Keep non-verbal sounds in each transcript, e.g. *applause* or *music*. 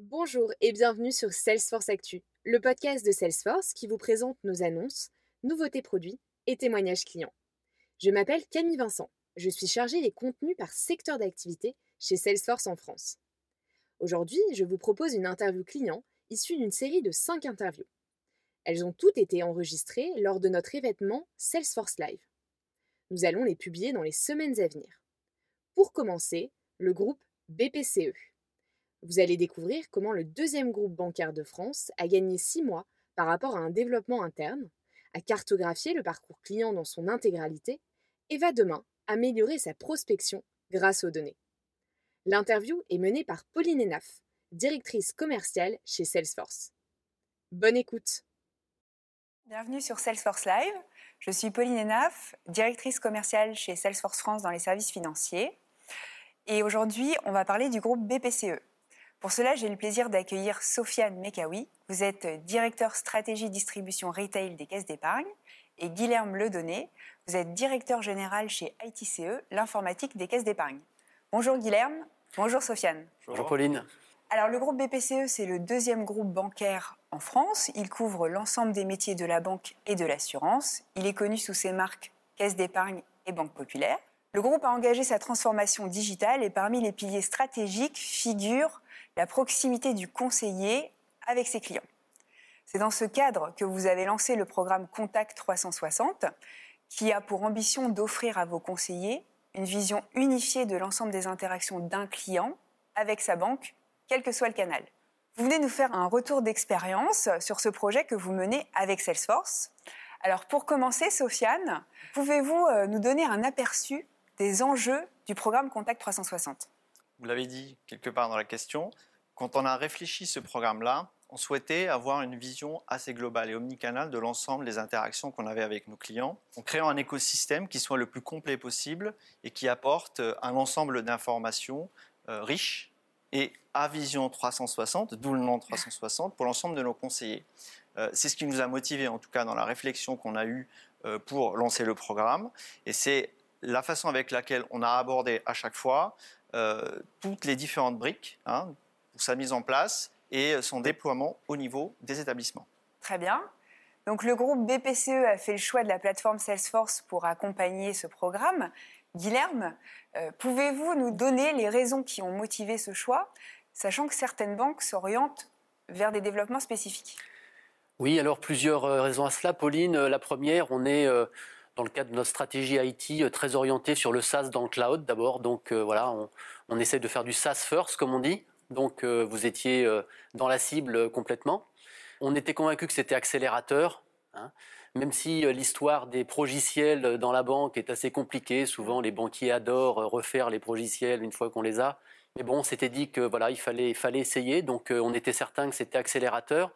Bonjour et bienvenue sur Salesforce Actu, le podcast de Salesforce qui vous présente nos annonces, nouveautés produits et témoignages clients. Je m'appelle Camille Vincent, je suis chargée des contenus par secteur d'activité chez Salesforce en France. Aujourd'hui, je vous propose une interview client issue d'une série de 5 interviews. Elles ont toutes été enregistrées lors de notre événement Salesforce Live. Nous allons les publier dans les semaines à venir. Pour commencer, le groupe BPCE. Vous allez découvrir comment le deuxième groupe bancaire de France a gagné six mois par rapport à un développement interne, a cartographié le parcours client dans son intégralité et va demain améliorer sa prospection grâce aux données. L'interview est menée par Pauline Enaf, directrice commerciale chez Salesforce. Bonne écoute Bienvenue sur Salesforce Live. Je suis Pauline Enaf, directrice commerciale chez Salesforce France dans les services financiers. Et aujourd'hui, on va parler du groupe BPCE. Pour cela, j'ai le plaisir d'accueillir Sofiane Mekawi. Vous êtes directeur stratégie distribution retail des caisses d'épargne. Et Guilherme Ledonné, vous êtes directeur général chez ITCE, l'informatique des caisses d'épargne. Bonjour Guilherme, bonjour Sofiane. Bonjour Pauline. Alors le groupe BPCE, c'est le deuxième groupe bancaire en France. Il couvre l'ensemble des métiers de la banque et de l'assurance. Il est connu sous ses marques Caisse d'épargne et Banque Populaire. Le groupe a engagé sa transformation digitale et parmi les piliers stratégiques figure la proximité du conseiller avec ses clients. C'est dans ce cadre que vous avez lancé le programme Contact 360, qui a pour ambition d'offrir à vos conseillers une vision unifiée de l'ensemble des interactions d'un client avec sa banque, quel que soit le canal. Vous venez nous faire un retour d'expérience sur ce projet que vous menez avec Salesforce. Alors pour commencer, Sofiane, pouvez-vous euh, nous donner un aperçu des enjeux du programme Contact 360 Vous l'avez dit quelque part dans la question, quand on a réfléchi ce programme-là, on souhaitait avoir une vision assez globale et omnicanale de l'ensemble des interactions qu'on avait avec nos clients, en créant un écosystème qui soit le plus complet possible et qui apporte euh, un ensemble d'informations euh, riches et à vision 360, d'où le nom 360, pour l'ensemble de nos conseillers. Euh, c'est ce qui nous a motivés, en tout cas, dans la réflexion qu'on a eue pour lancer le programme. Et c'est la façon avec laquelle on a abordé à chaque fois toutes les différentes briques, hein, sa mise en place et son déploiement au niveau des établissements. Très bien. Donc le groupe BPCE a fait le choix de la plateforme Salesforce pour accompagner ce programme. Guilherme, euh, pouvez-vous nous donner les raisons qui ont motivé ce choix, sachant que certaines banques s'orientent vers des développements spécifiques? Oui, alors plusieurs euh, raisons à cela. Pauline, euh, la première, on est dans le cadre de notre stratégie IT très orienté sur le SaaS dans le cloud d'abord. Donc voilà, on, essaie de faire du SaaS first, comme on dit donc euh, vous étiez euh, dans la cible euh, complètement. On était convaincu que c'était accélérateur, hein. même si l'histoire des progiciels dans la banque est assez compliquée. Souvent, les banquiers adorent refaire les progiciels une fois qu'on les a. Mais bon, on s'était dit que voilà, il fallait, fallait essayer, donc on était certain que c'était accélérateur.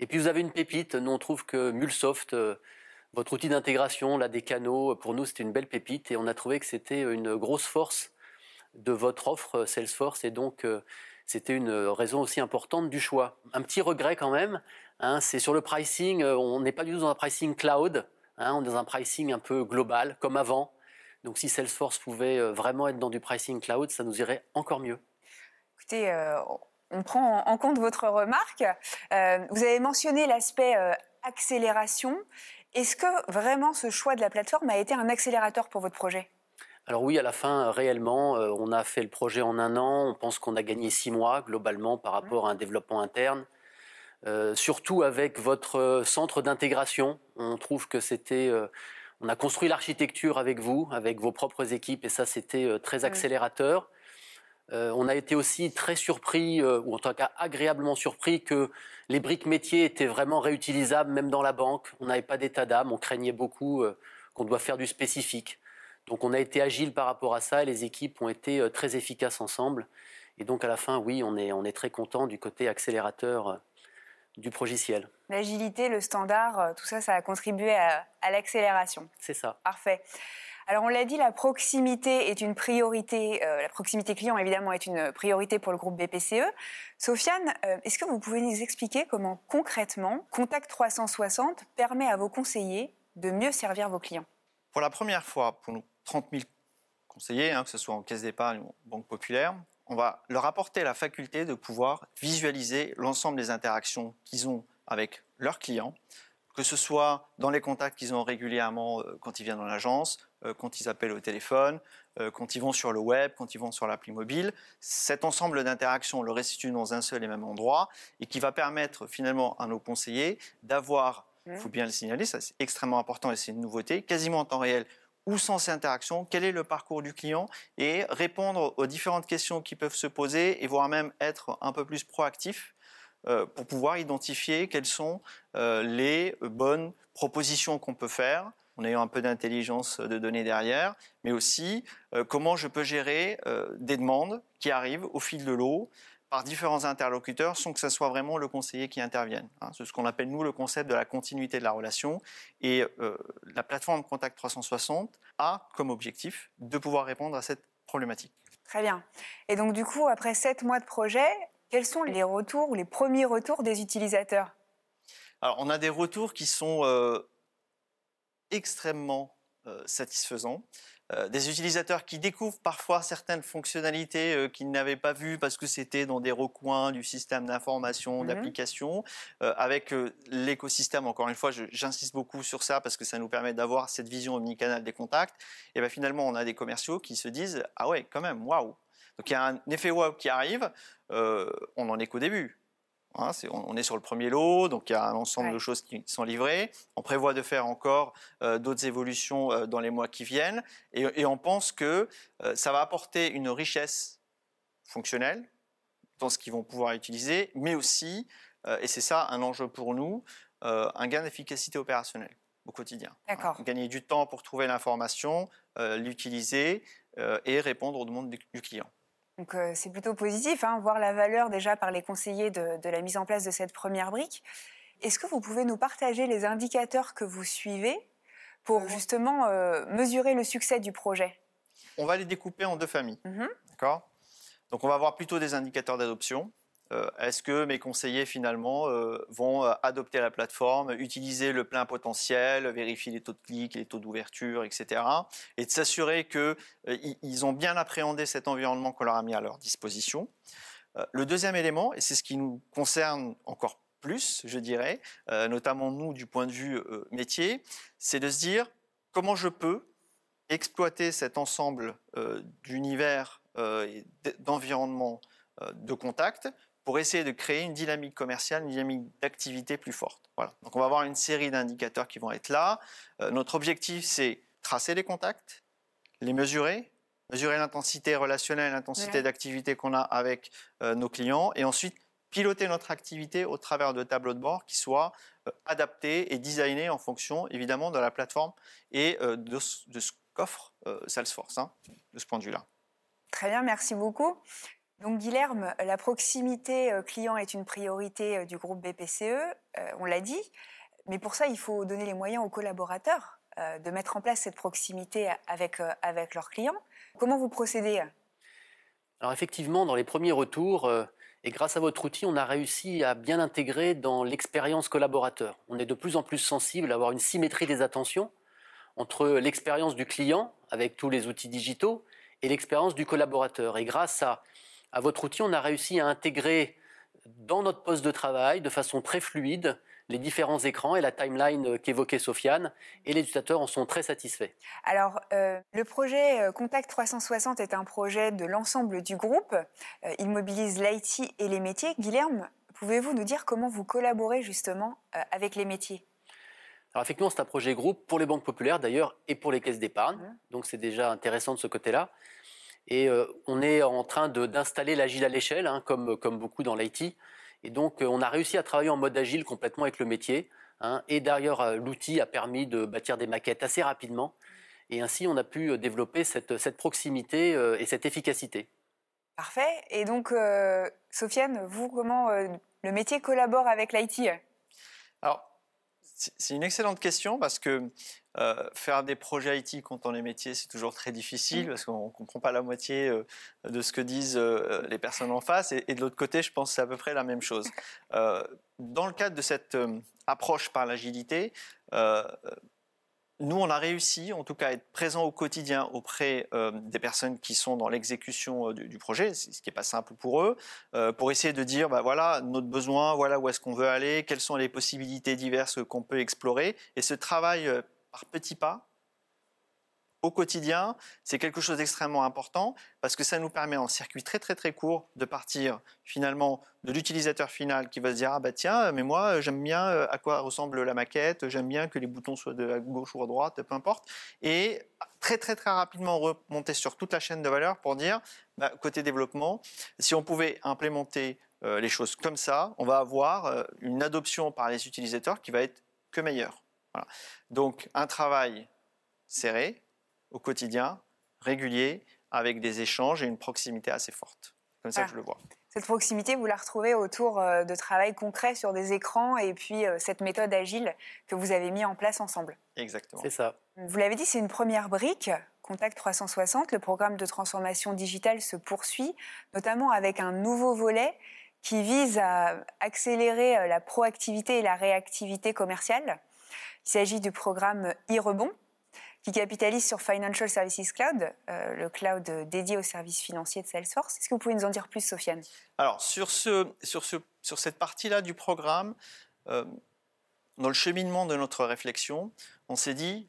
Et puis vous avez une pépite. Nous, on trouve que Mulsoft, votre outil d'intégration, là, des canaux, pour nous, c'était une belle pépite, et on a trouvé que c'était une grosse force de votre offre Salesforce, et donc c'était une raison aussi importante du choix. Un petit regret quand même, hein, c'est sur le pricing, euh, on n'est pas du tout dans un pricing cloud, hein, on est dans un pricing un peu global, comme avant. Donc si Salesforce pouvait euh, vraiment être dans du pricing cloud, ça nous irait encore mieux. Écoutez, euh, on prend en compte votre remarque. vous avez mentionné l'aspect accélération. Est-ce que vraiment ce choix de la plateforme a été un accélérateur pour votre projet? Alors oui, à la fin, réellement, euh, on a fait le projet en un an. On pense qu'on a gagné six mois globalement par rapport à un développement interne. Euh, surtout avec votre centre d'intégration, on trouve que c'était, euh, on a construit l'architecture avec vous, avec vos propres équipes, et ça c'était très accélérateur. On a été aussi très surpris, ou en tout cas agréablement surpris, que les briques métiers étaient vraiment réutilisables, même dans la banque. On n'avait pas d'état d'âme, on craignait beaucoup qu'on doit faire du spécifique. Donc on a été agile par rapport à ça, les équipes ont été euh, très efficaces ensemble. Et donc à la fin, oui, on est, on est très content du côté accélérateur euh, du progiciel. L'agilité, le standard, euh, tout ça, ça a contribué à, l'accélération. C'est ça. Parfait. Alors on l'a dit, la proximité est une priorité, la proximité client évidemment est une priorité pour le groupe BPCE. Sofiane, est-ce que vous pouvez nous expliquer comment concrètement Contact 360 permet à vos conseillers de mieux servir vos clients? Pour la première fois, pour nous, 30 000 conseillers, hein, que ce soit en caisse d'épargne ou en banque populaire, on va leur apporter la faculté de pouvoir visualiser l'ensemble des interactions qu'ils ont avec leurs clients, que ce soit dans les contacts qu'ils ont régulièrement euh, quand ils viennent dans l'agence, euh, quand ils appellent au téléphone, euh, quand ils vont sur le web, quand ils vont sur l'appli mobile. Cet ensemble d'interactions, on le restitue dans un seul et même endroit et qui va permettre finalement à nos conseillers d'avoir, il faut bien le signaler, ça c'est extrêmement important et c'est une nouveauté, quasiment en temps réel où sont ces interactions, quel est le parcours du client et répondre aux différentes questions qui peuvent se poser et voire même être un peu plus proactif euh, pour pouvoir identifier quelles sont euh, les bonnes propositions qu'on peut faire en ayant un peu d'intelligence de données derrière, mais aussi euh, comment je peux gérer des demandes qui arrivent au fil de l'eau par différents interlocuteurs sans que ce soit vraiment le conseiller qui intervienne. Hein. C'est ce qu'on appelle, nous, le concept de la continuité de la relation. Et euh, la plateforme Contact 360 a comme objectif de pouvoir répondre à cette problématique. Très bien. Et donc, du coup, après sept mois de projet, quels sont les retours ou les premiers retours des utilisateurs? Alors, on a des retours qui sont euh, extrêmement euh, satisfaisants. Euh, des utilisateurs qui découvrent parfois certaines fonctionnalités euh, qu'ils n'avaient pas vues parce que c'était dans des recoins du système d'information, mhm. d'application, avec l'écosystème, encore une fois, j'insiste beaucoup sur ça parce que ça nous permet d'avoir cette vision omnicanale des contacts, et bien finalement on a des commerciaux qui se disent, ah ouais, quand même, waouh donc il y a un effet wow qui arrive, on n'en est qu'au début. Hein, on, est sur le premier lot, donc il y a un ensemble de choses qui sont livrées. On prévoit de faire encore euh, d'autres évolutions euh, dans les mois qui viennent, et, on pense que euh, ça va apporter une richesse fonctionnelle dans ce qu'ils vont pouvoir utiliser, mais aussi, et c'est ça un enjeu pour nous, un gain d'efficacité opérationnelle au quotidien. Gagner du temps pour trouver l'information, l'utiliser et répondre aux demandes du client. Donc euh, c'est plutôt positif, hein, voir la valeur déjà par les conseillers de, la mise en place de cette première brique. Est-ce que vous pouvez nous partager les indicateurs que vous suivez pour justement euh, mesurer le succès du projet? On va les découper en deux familles. Mhm. D'accord? Donc on va avoir plutôt des indicateurs d'adoption. Euh, est-ce que mes conseillers finalement euh, vont euh, adopter la plateforme, utiliser le plein potentiel, vérifier les taux de clic, les taux d'ouverture, etc. Et de s'assurer qu'ils ont bien appréhendé cet environnement qu'on leur a mis à leur disposition? le deuxième élément, et c'est ce qui nous concerne encore plus, je dirais, notamment nous du point de vue métier, c'est de se dire comment je peux exploiter cet ensemble d'univers, d'environnement de contact pour essayer de créer une dynamique commerciale, une dynamique d'activité plus forte. Voilà. Donc on va avoir une série d'indicateurs qui vont être là. Euh, notre objectif, c'est tracer les contacts, les mesurer, mesurer l'intensité relationnelle, l'intensité d'activité qu'on a avec euh, nos clients, et ensuite piloter notre activité au travers de tableaux de bord qui soient euh, adaptés et designés en fonction évidemment de la plateforme et de, ce qu'offre Salesforce, hein, de ce point de vue-là. Très bien, merci beaucoup. Donc Guilherme, la proximité euh, client est une priorité euh, du groupe BPCE, euh, on l'a dit, mais pour ça il faut donner les moyens aux collaborateurs de mettre en place cette proximité avec, avec leurs clients. Comment vous procédez Alors effectivement, dans les premiers retours, et grâce à votre outil, on a réussi à bien intégrer dans l'expérience collaborateur. On est de plus en plus sensible à avoir une symétrie des attentions entre l'expérience du client avec tous les outils digitaux et l'expérience du collaborateur. Et grâce à à votre outil, on a réussi à intégrer dans notre poste de travail de façon très fluide les différents écrans et la timeline qu'évoquait Sofiane, et les utilisateurs en sont très satisfaits. Alors, euh, le projet euh, Contact 360 est un projet de l'ensemble du groupe. Euh, il mobilise l'IT et les métiers. Guilherme, pouvez-vous nous dire comment vous collaborez justement avec les métiers? Alors effectivement, c'est un projet groupe pour les banques populaires d'ailleurs et pour les caisses d'épargne. Mmh. Donc c'est déjà intéressant de ce côté-là. Et euh, on est en train d'installer l'agile à l'échelle, hein, comme, comme beaucoup dans l'IT. Et donc, euh, on a réussi à travailler en mode agile complètement avec le métier. Hein. et d'ailleurs, euh, l'outil a permis de bâtir des maquettes assez rapidement. Et ainsi, on a pu développer cette, cette proximité et cette efficacité. Parfait. Et donc, Sofiane, vous, comment le métier collabore avec l'IT Alors, c'est une excellente question parce que euh, faire des projets IT quand on est métier, c'est toujours très difficile mmh. parce qu'on ne comprend pas la moitié euh, de ce que disent euh, les personnes en face. Et, de l'autre côté, je pense que c'est à peu près la même chose. dans le cadre de cette approche par l'agilité, nous, on a réussi, en tout cas, à être présent au quotidien auprès euh, des personnes qui sont dans l'exécution euh, du, projet, ce qui n'est pas simple pour eux, euh, pour essayer de dire, bah, voilà notre besoin, voilà où est-ce qu'on veut aller, quelles sont les possibilités diverses qu'on peut explorer. Et ce travail par petits pas, au quotidien, c'est quelque chose d'extrêmement important parce que ça nous permet en circuit très très très court de partir finalement de l'utilisateur final qui va se dire ah bah tiens mais moi j'aime bien euh, à quoi ressemble la maquette, j'aime bien que les boutons soient de gauche ou à droite, peu importe et très très très rapidement remonter sur toute la chaîne de valeur pour dire bah, côté développement si on pouvait implémenter euh, les choses comme ça, on va avoir euh, une adoption par les utilisateurs qui va être que meilleure. Donc un travail serré, au quotidien, régulier, avec des échanges et une proximité assez forte. Comme ça que je le vois. Cette proximité, vous la retrouvez autour euh, de travail concret sur des écrans et puis euh, cette méthode agile que vous avez mis en place ensemble. Exactement. C'est ça. Vous l'avez dit, c'est une première brique. Contact 360, le programme de transformation digitale se poursuit, notamment avec un nouveau volet qui vise à accélérer euh, la proactivité et la réactivité commerciale. Il s'agit du programme e-rebond, qui capitalise sur Financial Services Cloud, euh, le cloud dédié aux services financiers de Salesforce. Est-ce que vous pouvez nous en dire plus, Sofiane? Alors, sur, ce, sur, ce, sur cette partie-là du programme, euh, dans le cheminement de notre réflexion, on s'est dit,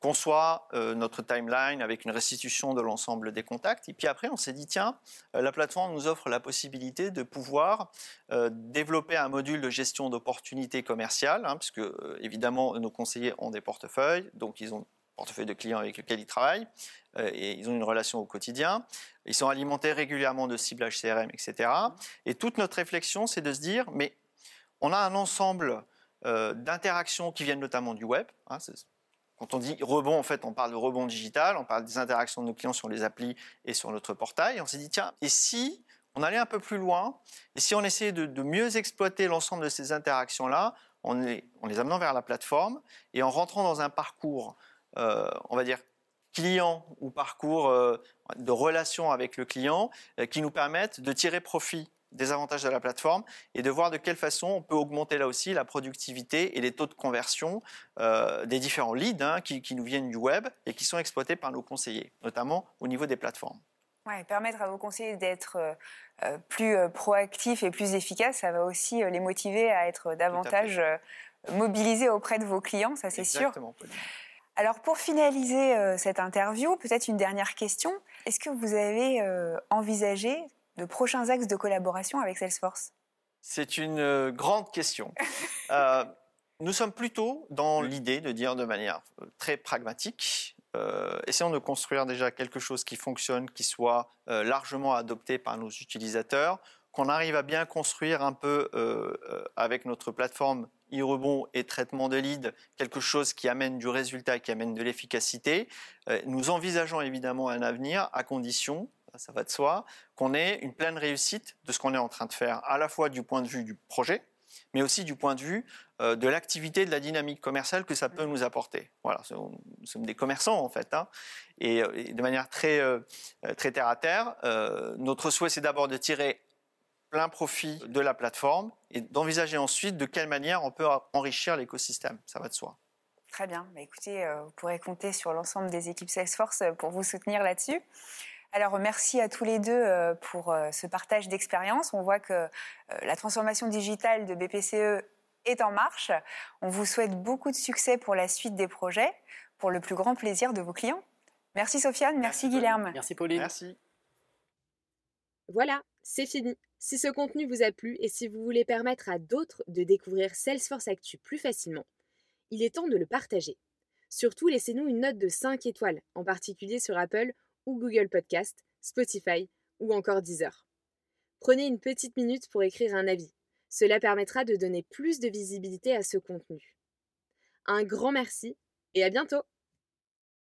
conçoit euh, notre timeline avec une restitution de l'ensemble des contacts. Et puis après, on s'est dit, tiens, euh, la plateforme nous offre la possibilité de pouvoir euh, développer un module de gestion d'opportunités commerciales, hein, puisque évidemment, nos conseillers ont des portefeuilles, donc ils ont un portefeuille de clients avec lesquels ils travaillent, et ils ont une relation au quotidien. Ils sont alimentés régulièrement de ciblage CRM, etc. Et toute notre réflexion, c'est de se dire, mais on a un ensemble d'interactions qui viennent notamment du web. Hein, quand on dit rebond, en fait, on parle de rebond digital, on parle des interactions de nos clients sur les applis et sur notre portail. on s'est dit, tiens, et si on allait un peu plus loin, et si on essayait de, mieux exploiter l'ensemble de ces interactions-là, en les, amenant vers la plateforme et en rentrant dans un parcours, euh, on va dire, client ou parcours euh, de relation avec le client, euh, qui nous permettent de tirer profit des avantages de la plateforme et de voir de quelle façon on peut augmenter là aussi la productivité et les taux de conversion euh, des différents leads hein, qui, nous viennent du web et qui sont exploités par nos conseillers, notamment au niveau des plateformes. Ouais, permettre à vos conseillers d'être euh, euh, plus proactifs et plus efficaces, ça va aussi les motiver à être davantage mobilisés auprès de vos clients, ça c'est sûr. Alors pour finaliser cette interview, peut-être une dernière question. Est-ce que vous avez envisagé de prochains axes de collaboration avec Salesforce C'est une euh, grande question. *laughs* Euh, nous sommes plutôt dans l'idée de dire de manière euh, très pragmatique, essayons de construire déjà quelque chose qui fonctionne, qui soit largement adopté par nos utilisateurs, qu'on arrive à bien construire un peu avec notre plateforme e-rebond et traitement de lead, quelque chose qui amène du résultat, qui amène de l'efficacité. nous envisageons évidemment un avenir à condition ça va de soi, qu'on ait une pleine réussite de ce qu'on est en train de faire, à la fois du point de vue du projet, mais aussi du point de vue euh, de l'activité, de la dynamique commerciale que ça peut nous apporter. Voilà, nous sommes des commerçants en fait, hein. euh, et, de manière très, euh, très terre à terre. notre souhait, c'est d'abord de tirer plein profit de la plateforme et d'envisager ensuite de quelle manière on peut enrichir l'écosystème. Ça va de soi. Très bien. Bah, écoutez, vous pourrez compter sur l'ensemble des équipes Salesforce pour vous soutenir là-dessus. Alors merci à tous les deux euh, pour euh, ce partage d'expérience. On voit que euh, la transformation digitale de BPCE est en marche. On vous souhaite beaucoup de succès pour la suite des projets, pour le plus grand plaisir de vos clients. Merci Sofiane, merci, Guilherme. Merci Pauline. Merci. Voilà, c'est fini. Si ce contenu vous a plu et si vous voulez permettre à d'autres de découvrir Salesforce Actu plus facilement, il est temps de le partager. Surtout, laissez-nous une note de 5 étoiles, en particulier sur Apple ou Google Podcast, Spotify ou encore Deezer. Prenez une petite minute pour écrire un avis. Cela permettra de donner plus de visibilité à ce contenu. Un grand merci et à bientôt